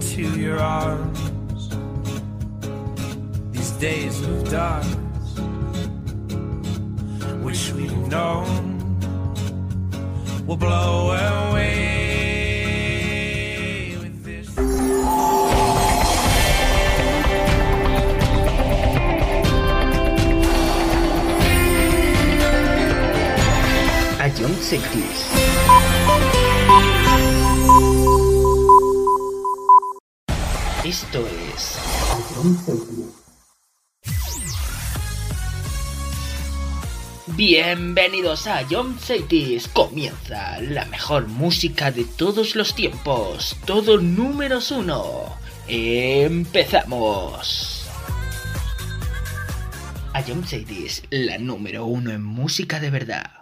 into your arms. These days of dark, wish we'd known, will blow away with this. A John Esto es Bienvenidos a John Cities. Comienza la mejor música de todos los tiempos. Todo números uno. Empezamos. A John Cities, la número uno en música de verdad.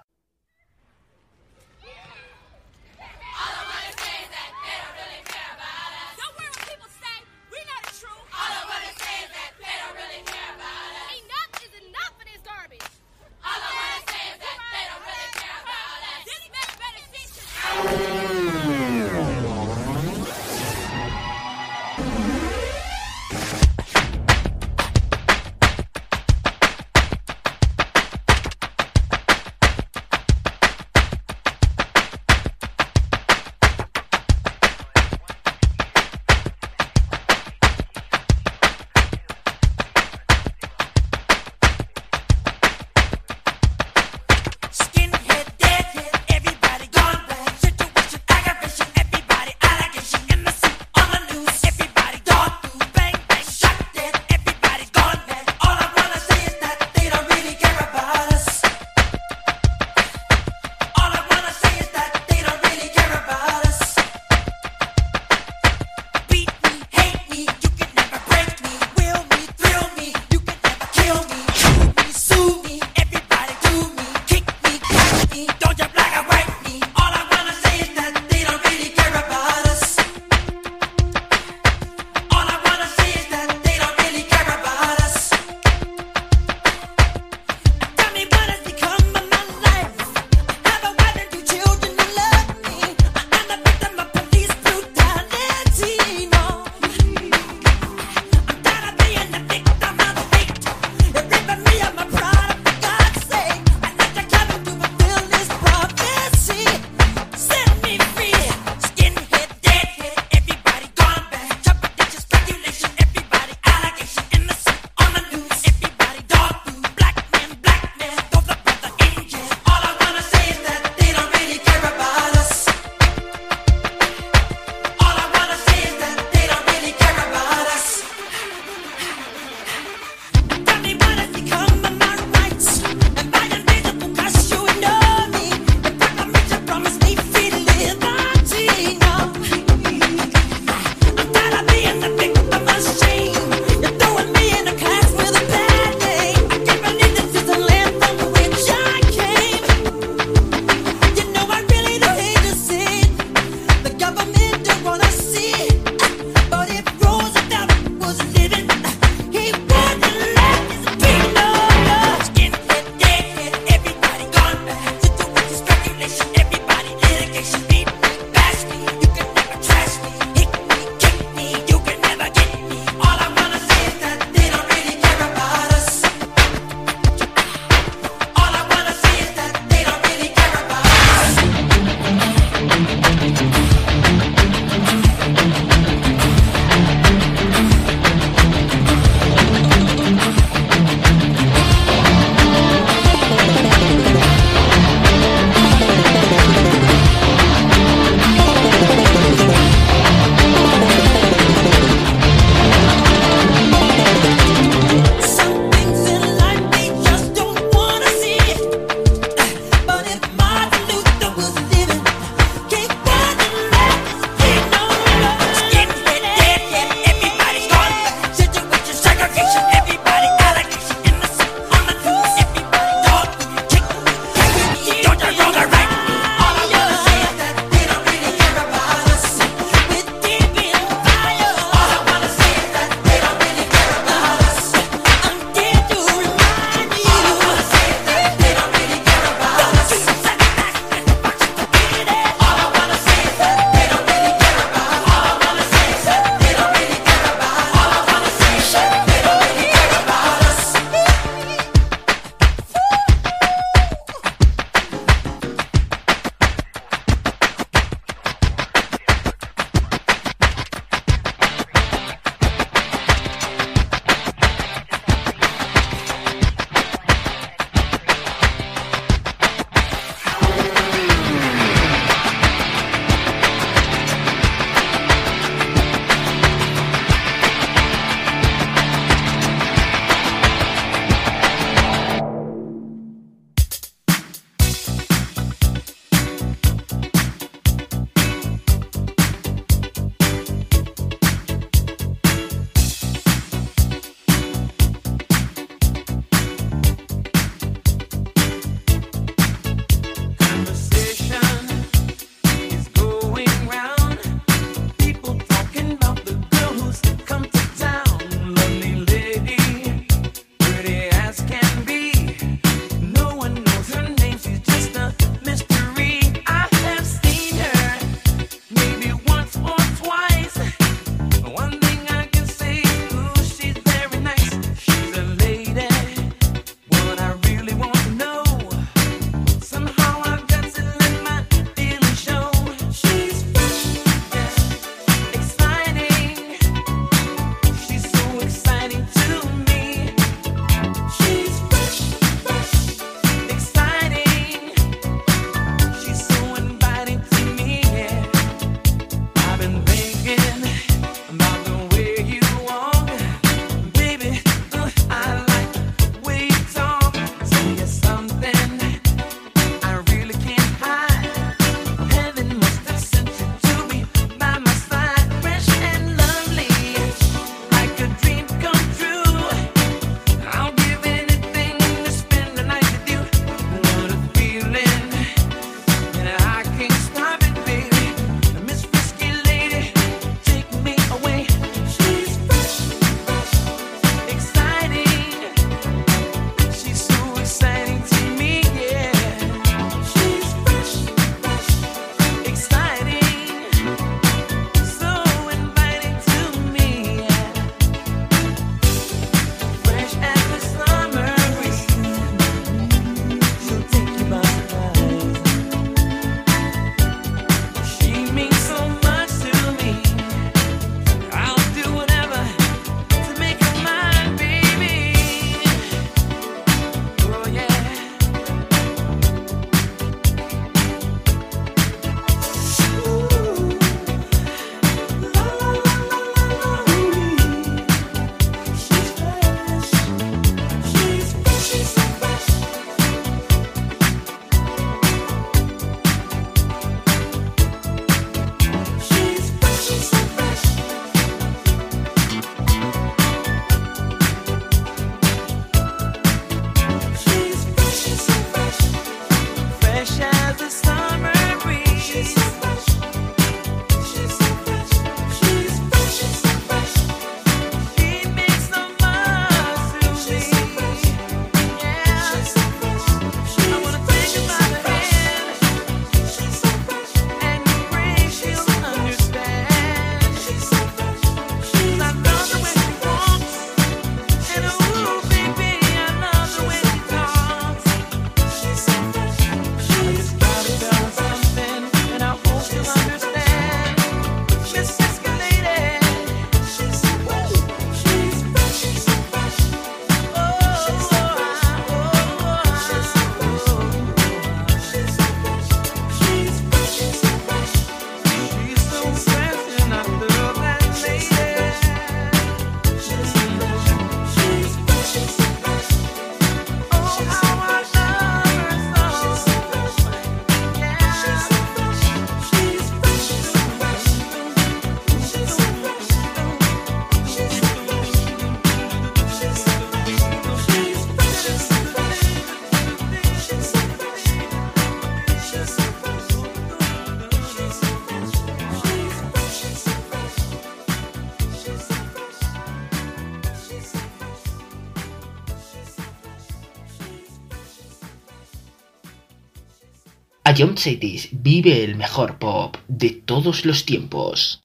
Ion Cities vive el mejor pop de todos los tiempos.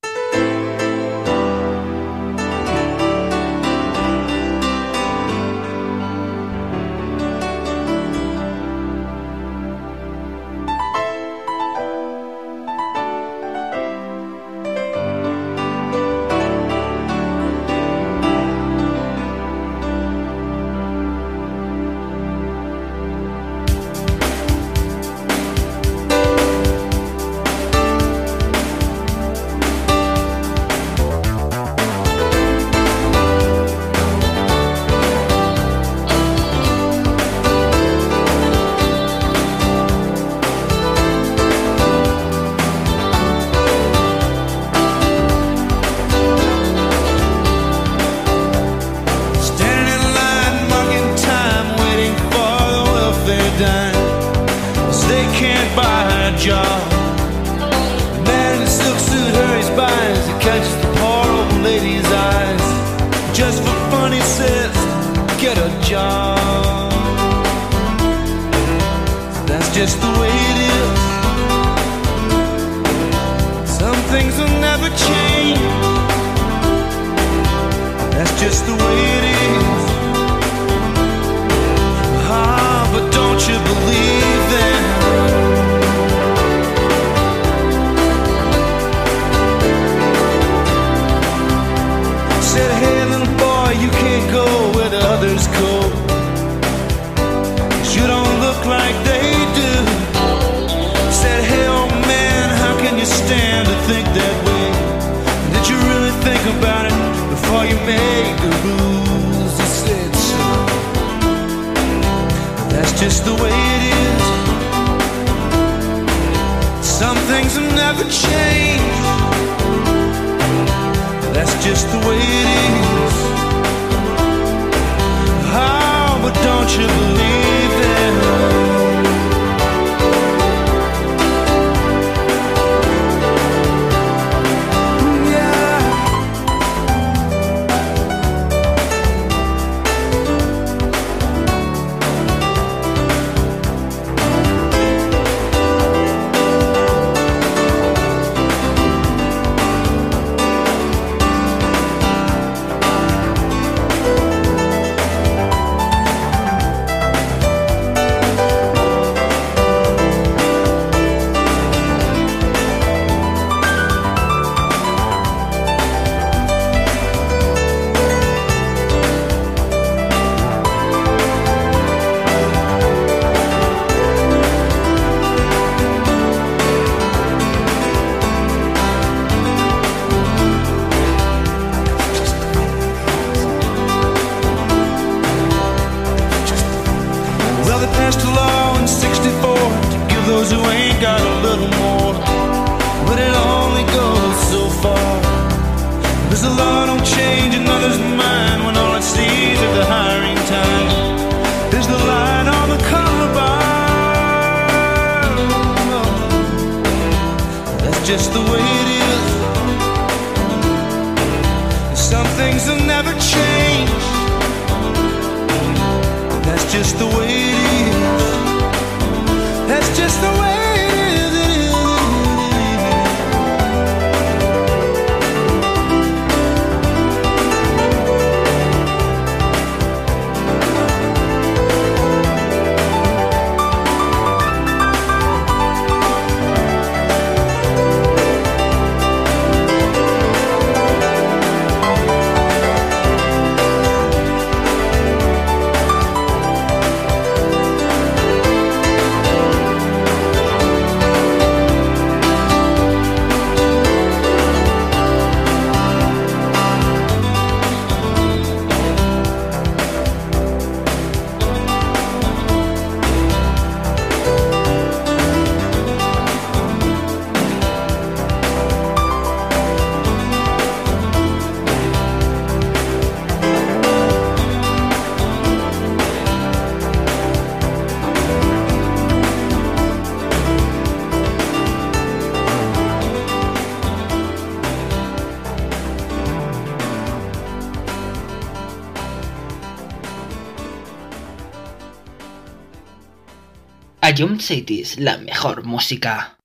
Jump Cities, la mejor música.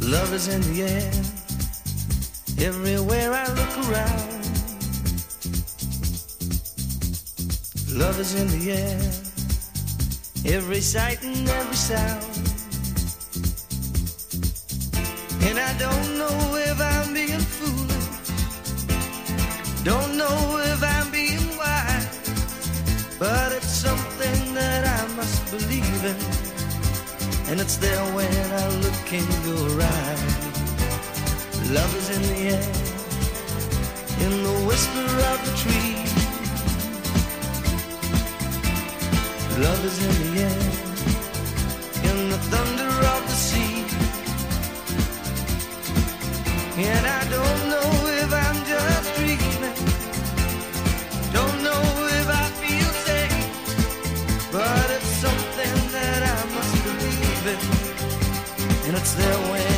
Love is in the air. Everywhere I look around. Love is in the air. Every sight and every sound. And I don't know Don't know if I'm being wise. But it's something that I must believe in. And it's there when I look in your eyes. Love is in the air, in the whisper of the tree. Love is in the air, in the thunder of the sea. And I don't know And it's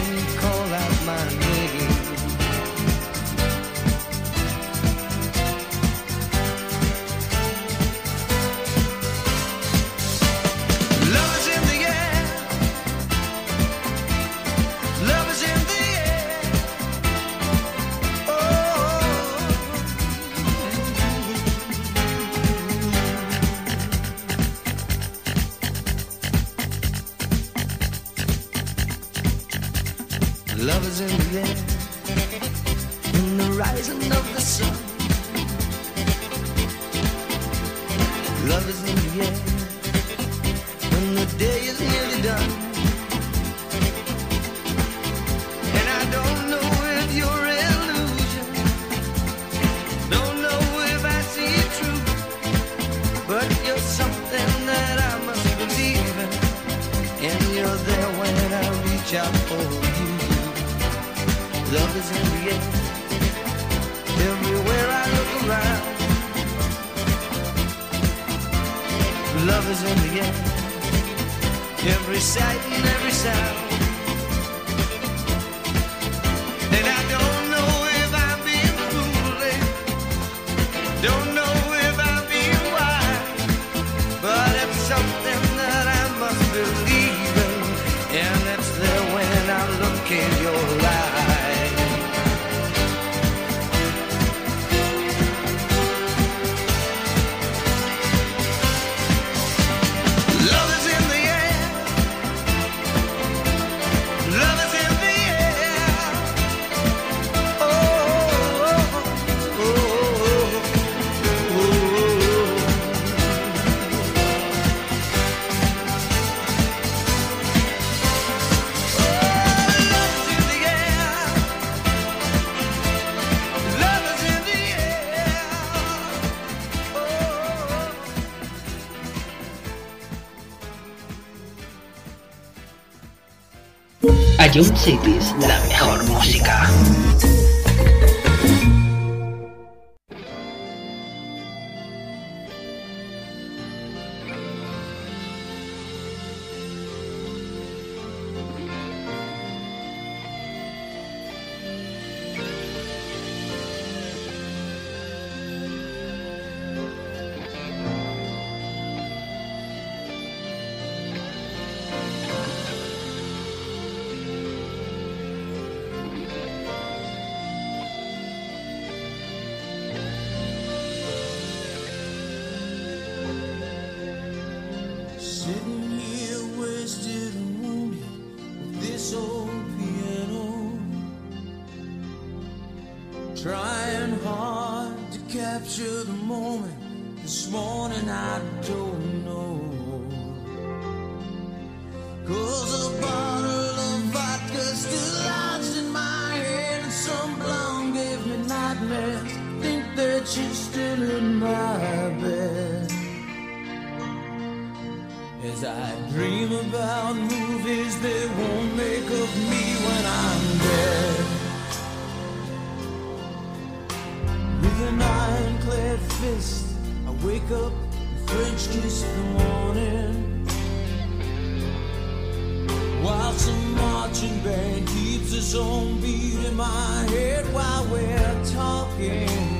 Jump Cities, la mejor dream about movies they won't make of me when I'm dead. With an ironclad fist, I wake up and French kiss in the morning. While some marching band keeps its own beat in my head while we're talking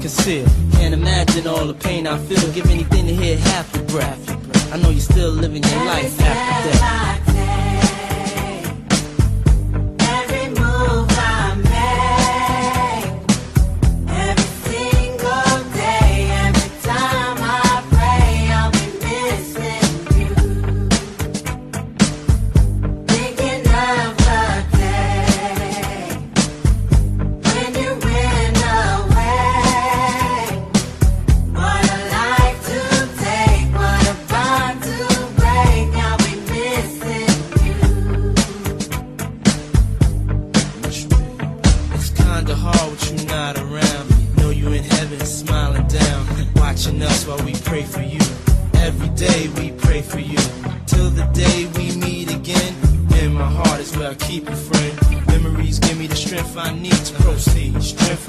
conceal.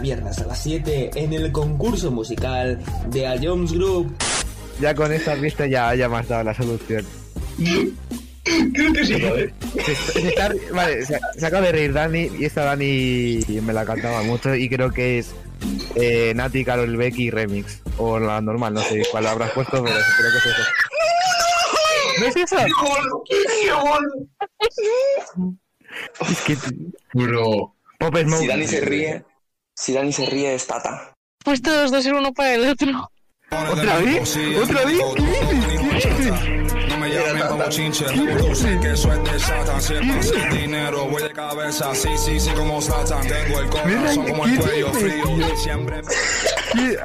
Cada viernes a las 7 en el concurso musical de A Jones Group. Ya con esta pista ya, ya me has dado la solución. Creo que sí. Se, se está- vale, se, se acaba de reír Dani y esta Dani me la cantaba mucho y creo que es eh, Nati, Carol Becky remix. O la normal, no sé cuál habrás puesto, pero creo que es eso. ¿No es eso? Es que... Bro. Pop Smoke. Si Dani se ríe, si Dani se ríe es Tata. Pues todos dos ser uno para el otro. ¿Otra vez? ¿Otra vez? ¿Qué dices? ¿Qué dices? No me llamen como chinche, que de Satan. Siempre sin dinero, voy de cabeza, sí, sí, sí, como Satan. Tengo el corazón como el ¿qué cuello dices, frío, siempre. ¿Qué,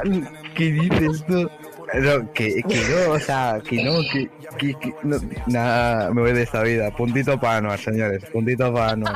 qué dices tú? No, que, que no, o sea, que no, que, que, que no, nada, me voy de esta vida. Puntito para Anuar, señores, puntito para Anuar.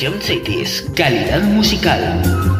Jump calidad musical.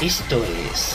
Esto es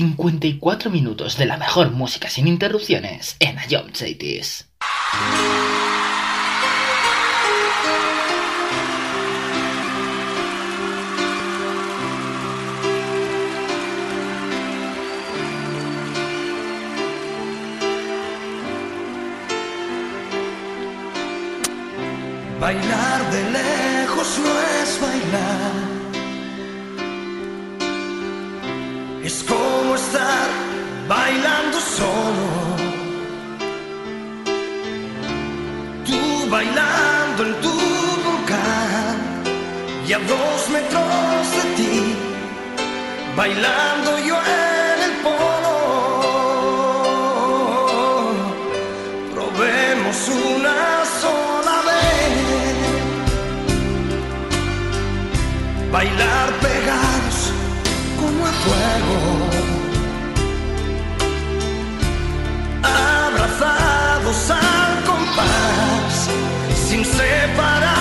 54 minutos de la mejor música sin interrupciones en Ayom Cities. Bailar de lejos bailando en tu volcán y a dos metros de ti, bailando yo en el polo. Probemos una sola vez, bailar pegados como a fuego. inseparable.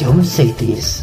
Eu não sei, Tris.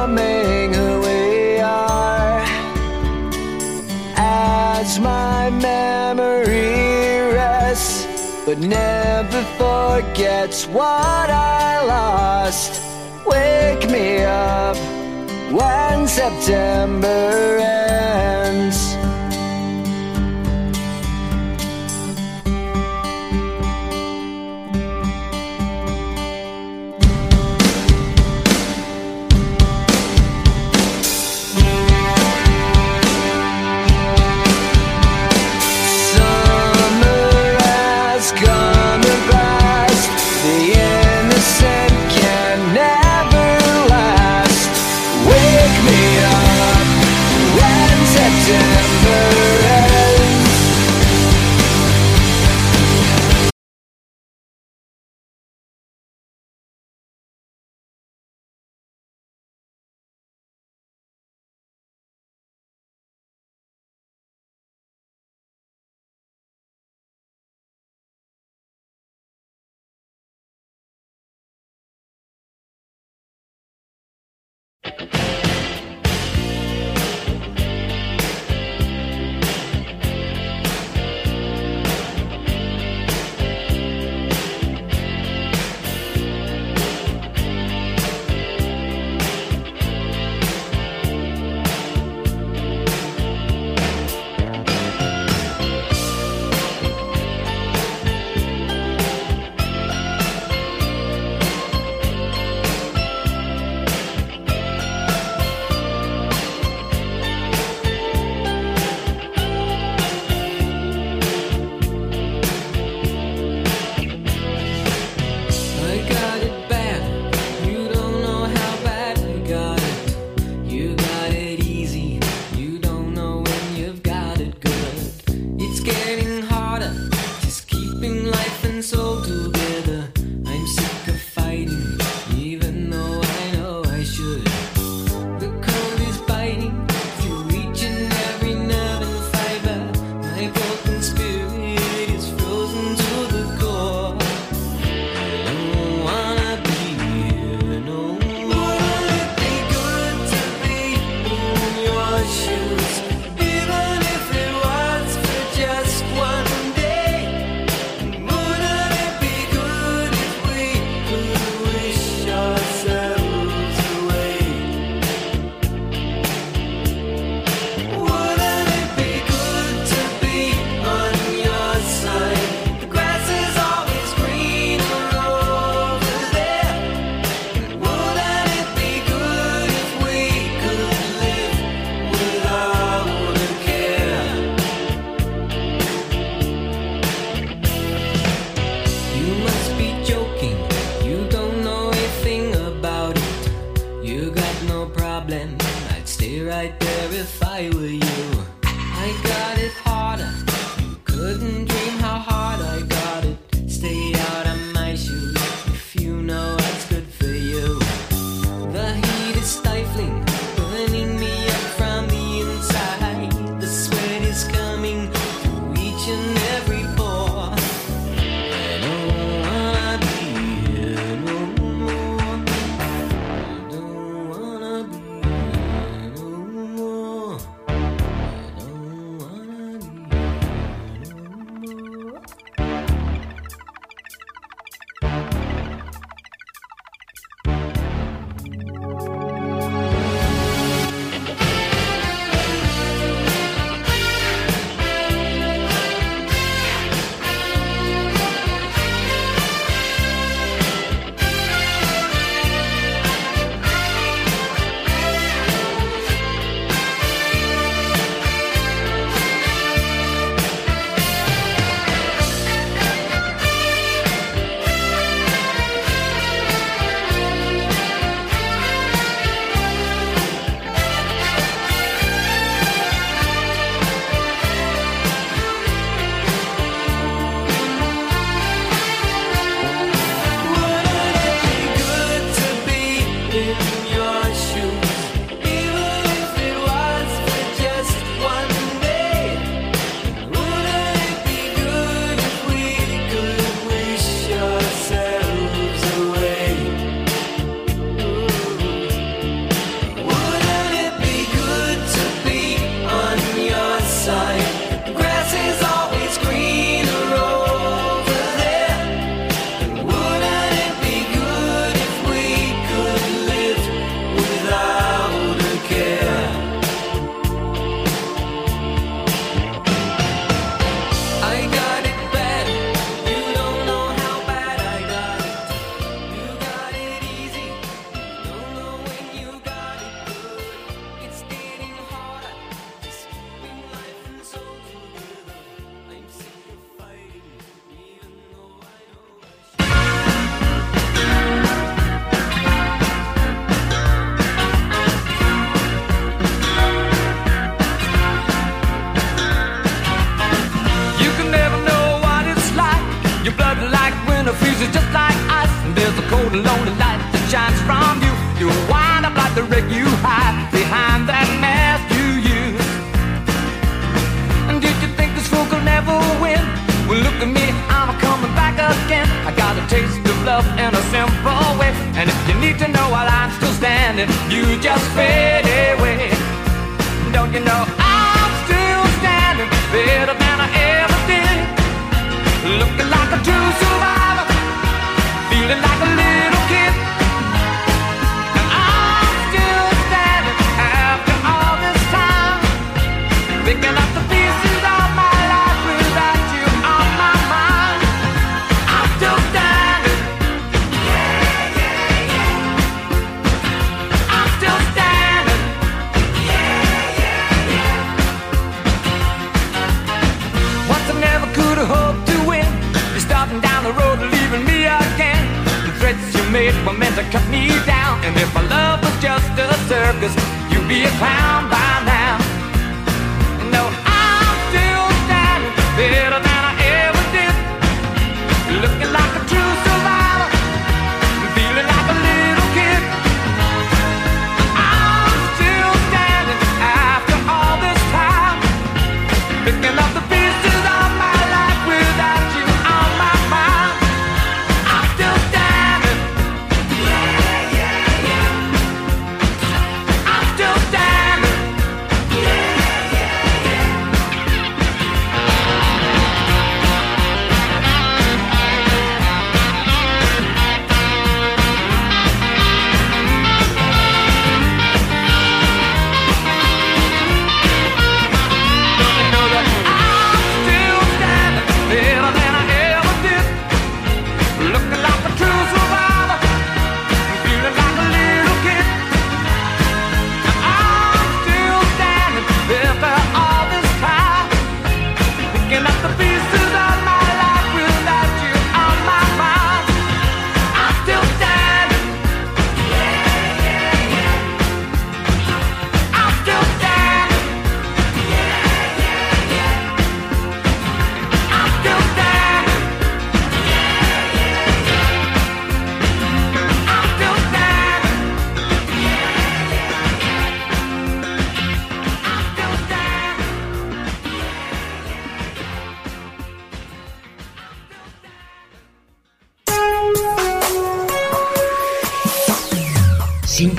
what I lost. Wake me up when September ends.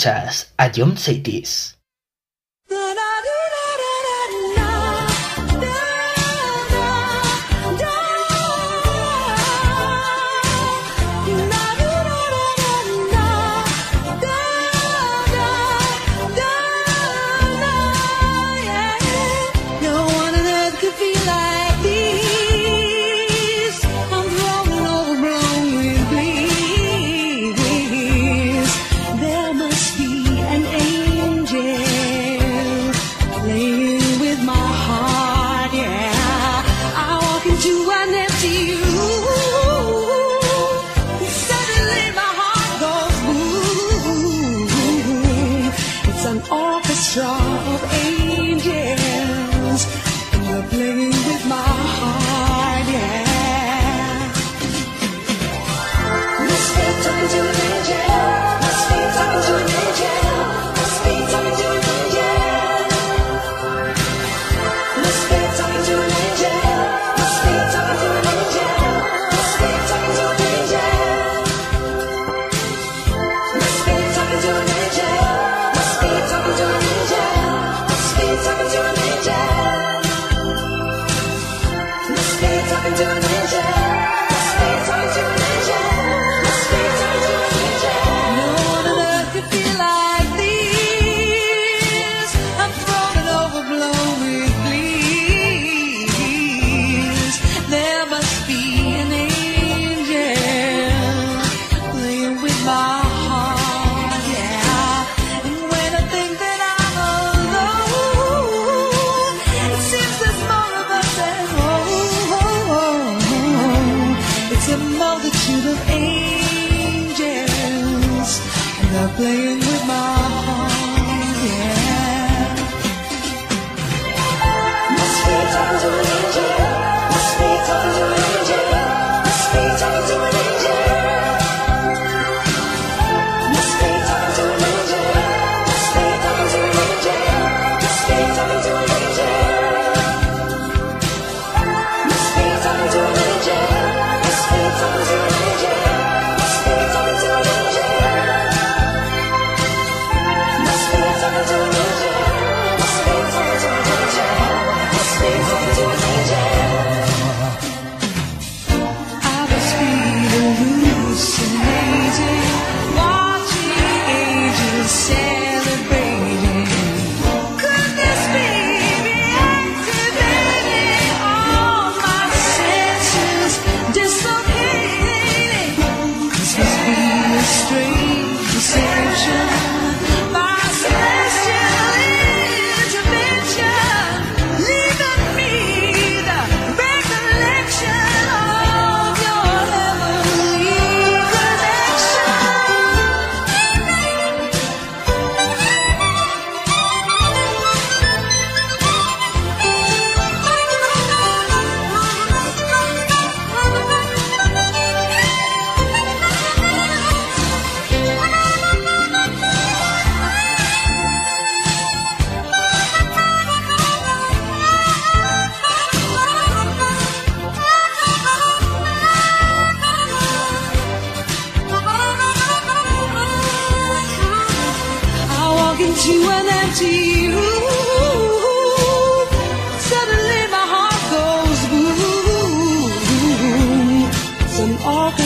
escuchas a John Cities.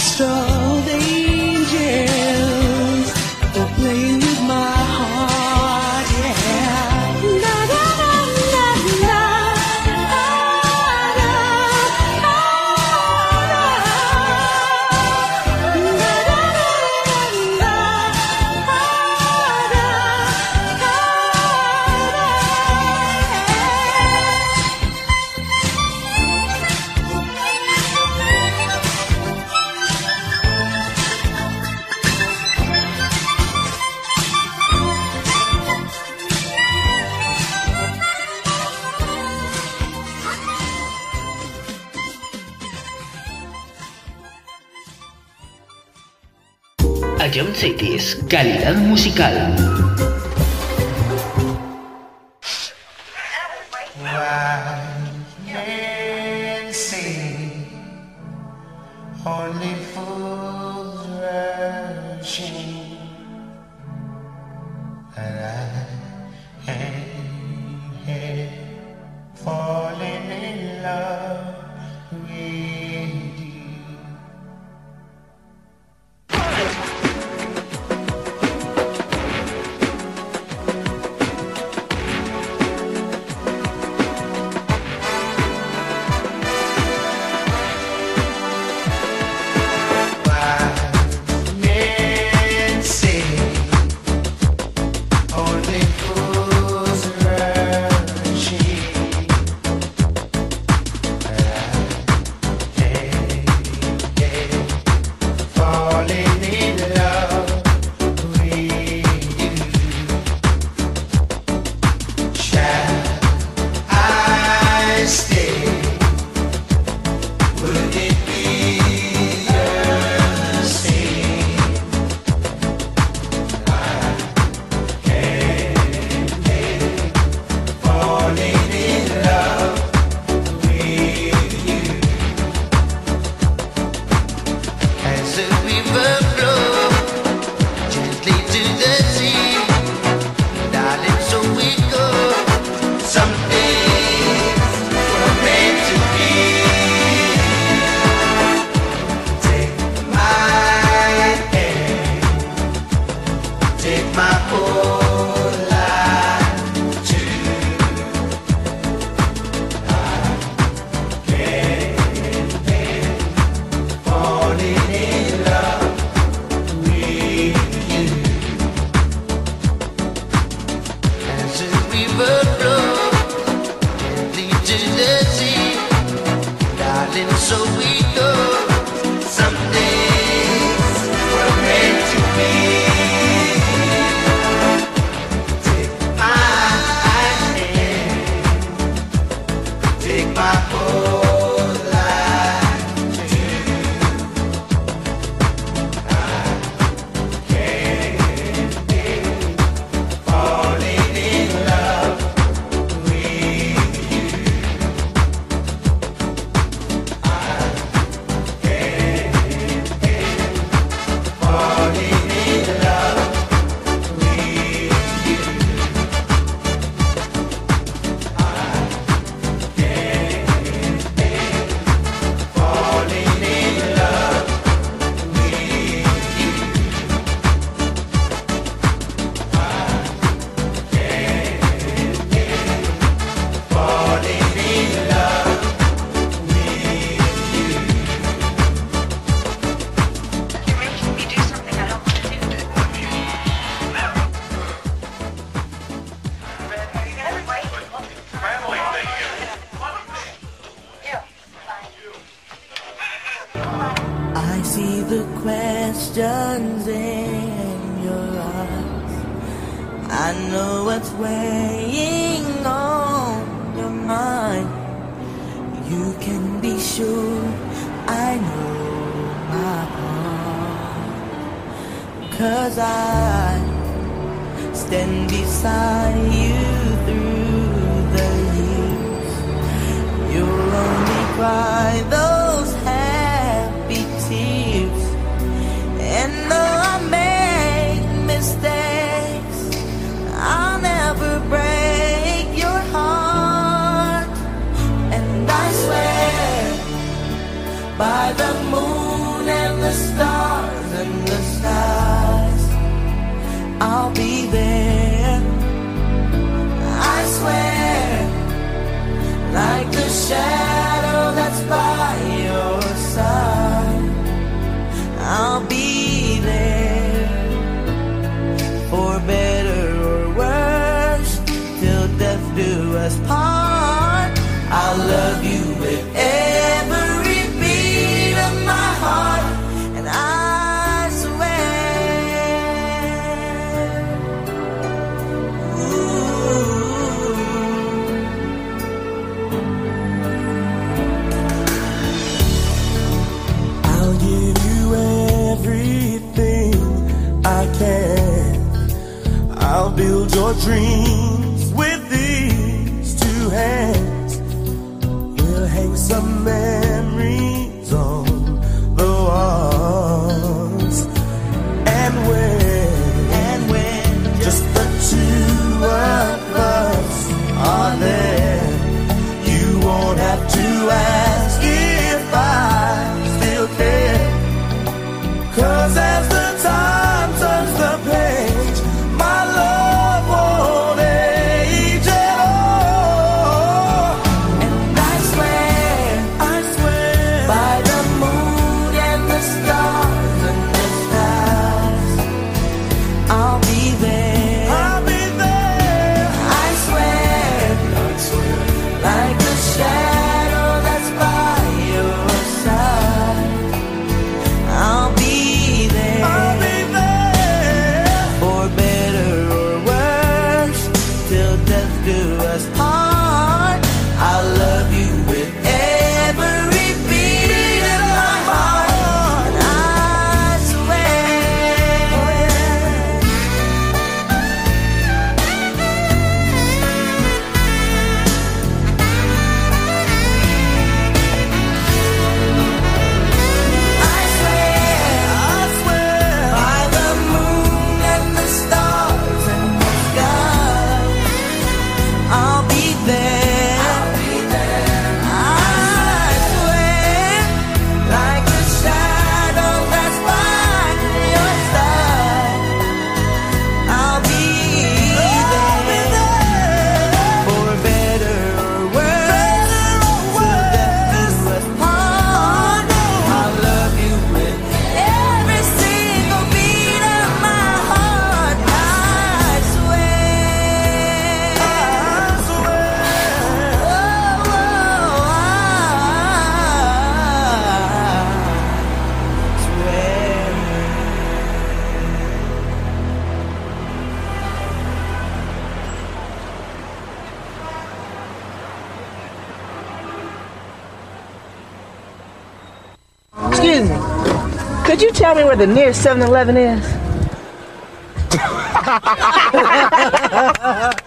strong. Musical. Where the nearest 7 Eleven is?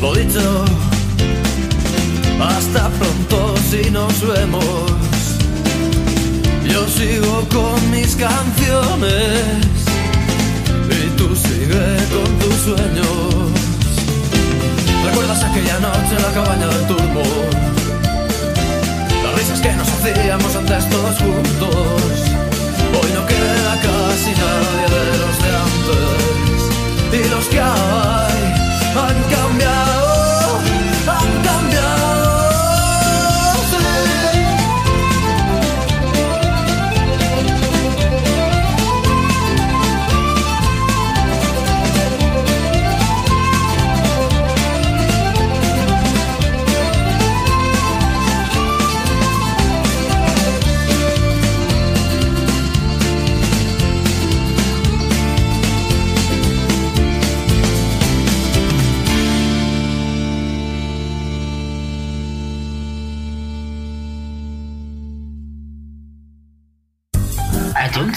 lo dicho. Hasta pronto si nos vemos. Yo sigo con mis canciones y tú sigue con tus sueños. ¿Recuerdas aquella noche en la cabaña del turbo? Las risas que nos hacíamos antes todos juntos. Hoy no queda casi nadie de los de antes. Y los que hay 问今日。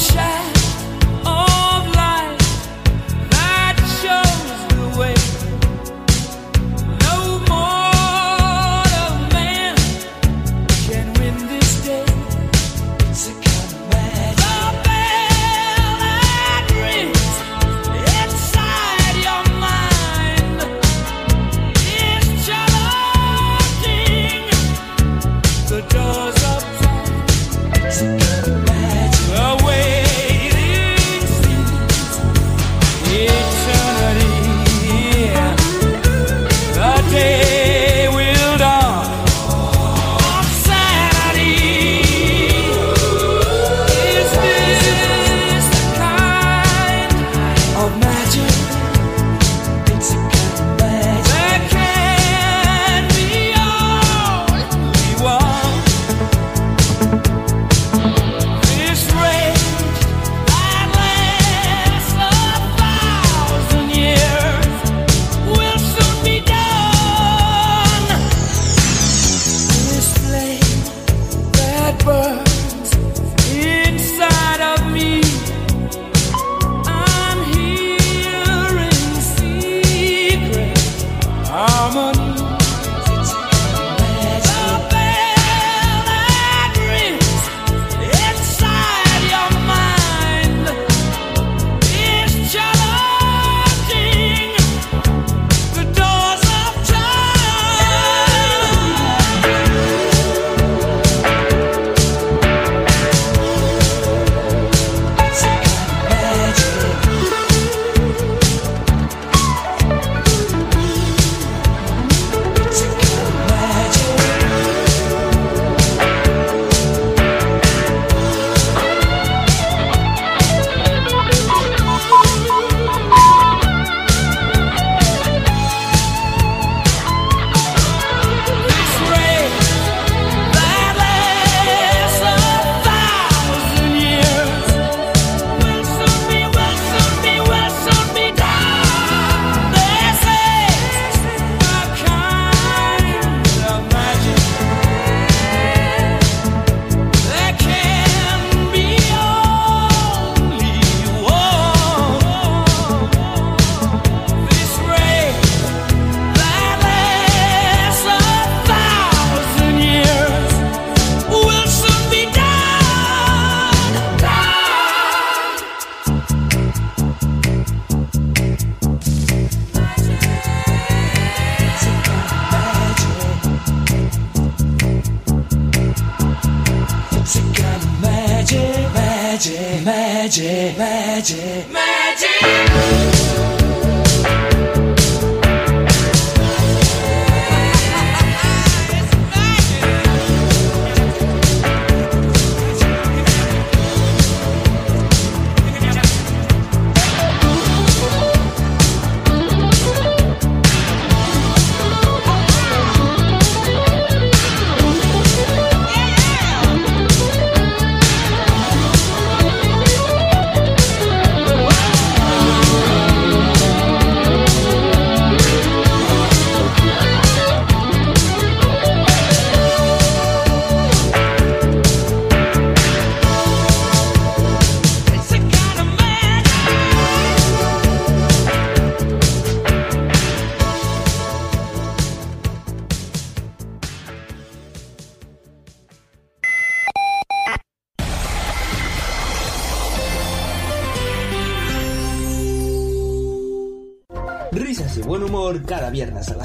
Shine.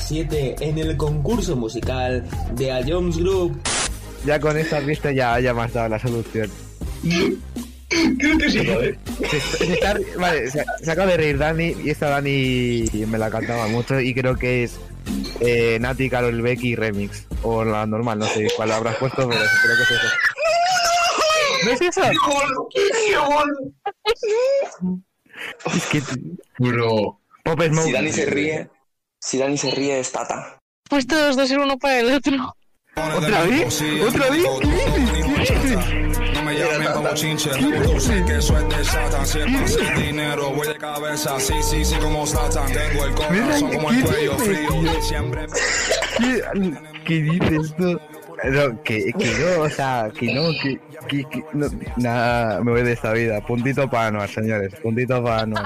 7 en el concurso musical de A Jones Group. Ya con esta pista ya, ya me has dado la solución. Creo que sí, joder. Se, se está- vale, se, se acaba de reír Dani y esta Dani me la cantaba mucho y creo que es eh, Nati, Carol Becky remix. O la normal, no sé cuál habrás puesto, pero creo que es eso. ¿No es eso? Es que... Bro. Pop Smoke. Si Dani se ríe, si Dani se ríe es Tata. Pues todos dos ser uno para el otro. ¿Otra vez? ¿Otra vez? ¿Qué dices? ¿Qué dices? No me llamen como chinche, sé que de Satan. Si es para hacer dinero, voy de cabeza, sí, sí, sí, como Satan. Tengo el corazón como el cuello frío, siempre. ¿Qué, qué dices tú? No, que, que no, o sea, que no, que, que, que no, nada, me voy de esta vida. Puntito para Anuar, señores, puntito para Anuar.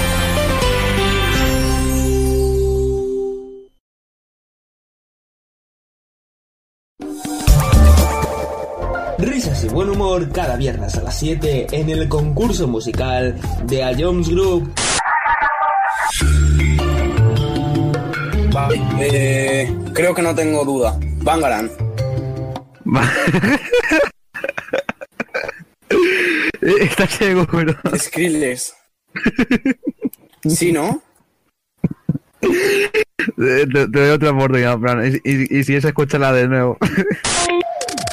Risas y buen humor cada viernes a las 7 en el concurso musical de A Jones Group. Vale, eh, creo que no tengo duda. Bangaran. ¿Estás seguro? Skrillex. ¿Sí, no? Te, te doy otra oportunidad, Fran, y, y- y si es, escúchala de nuevo.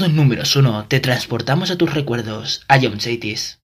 Todo en números uno, te transportamos a tus recuerdos, a John Cities.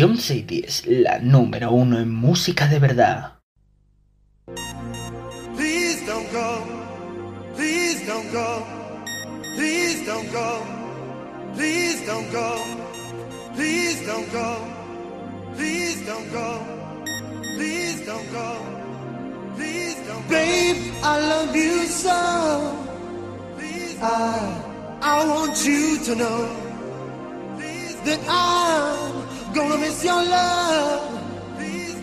Jump City es la número uno en música de verdad. Please don't go, please don't go, please don't go, please don't go, please don't go, please don't go, please don't go, please don't go. Babe, I love you so. I, I want you to know.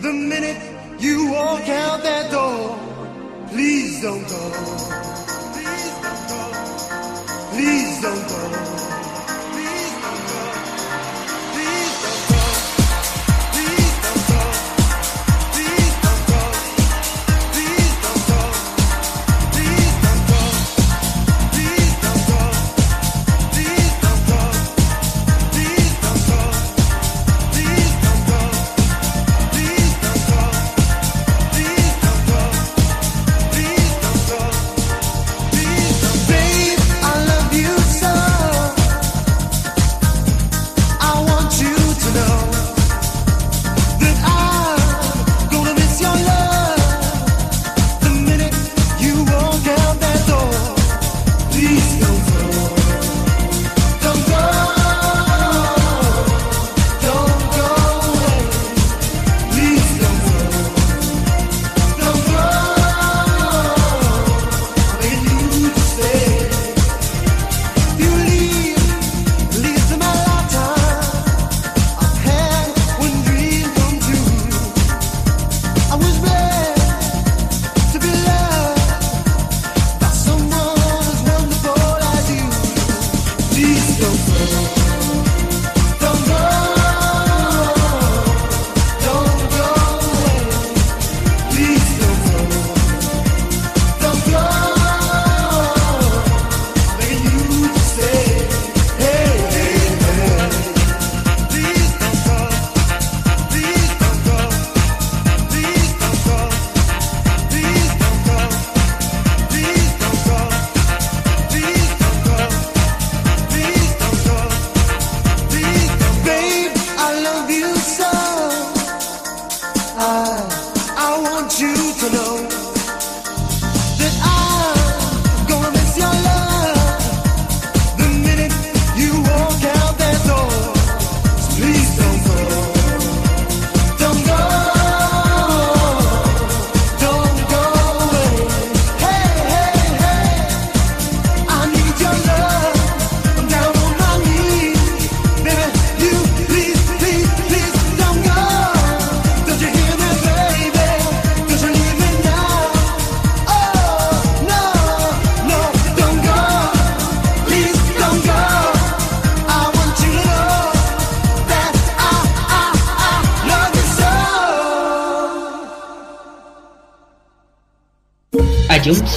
The minute you walk out that door, please don't go.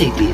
City.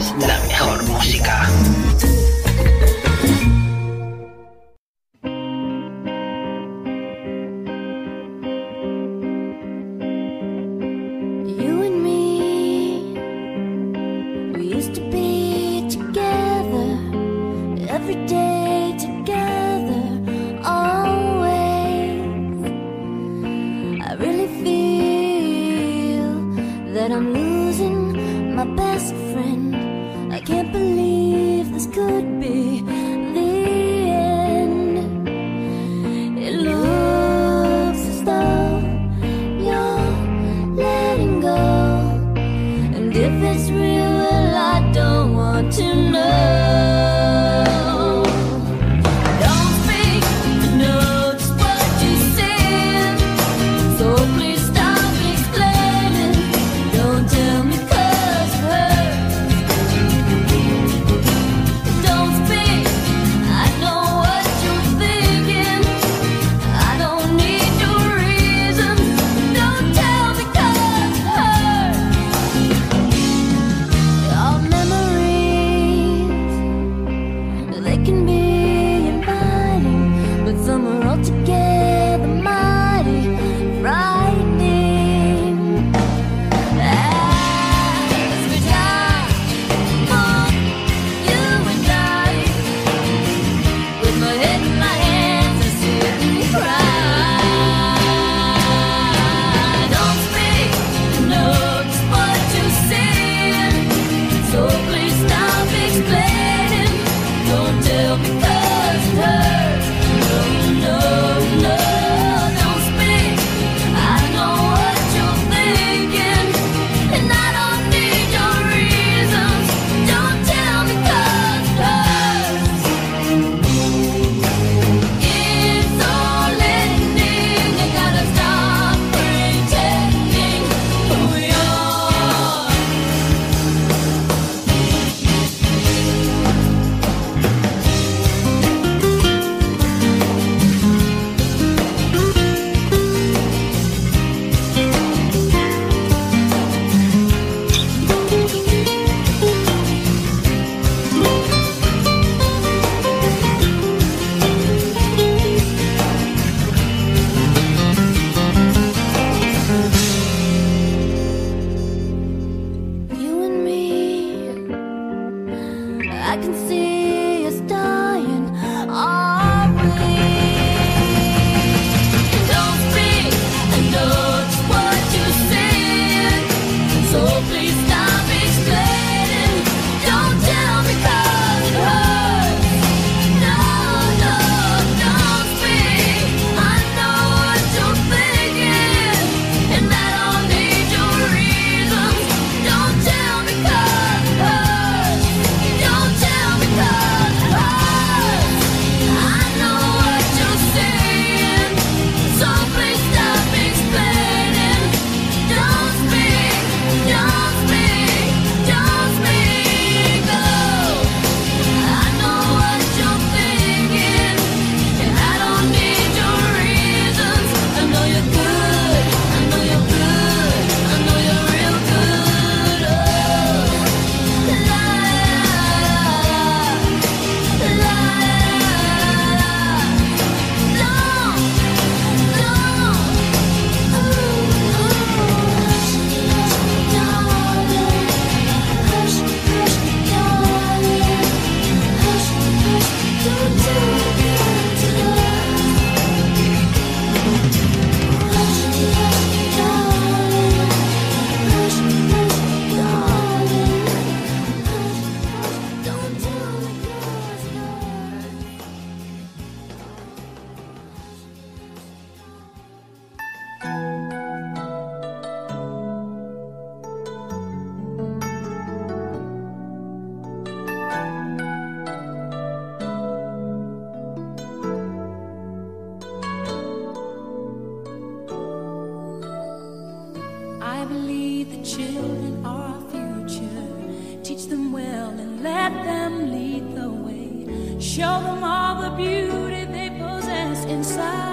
the beauty they possess inside.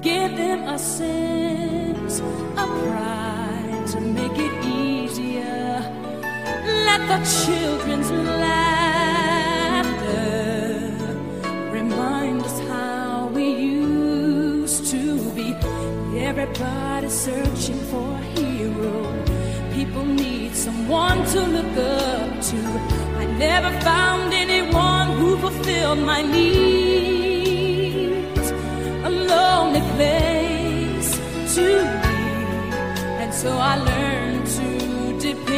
Give them a sense of pride to make it easier. Let the children's laughter remind us how we used to be. Everybody searching for a hero. People need someone to look up to. I never found anyone fulfill my needs. A lonely place to be, and so I learned to depend.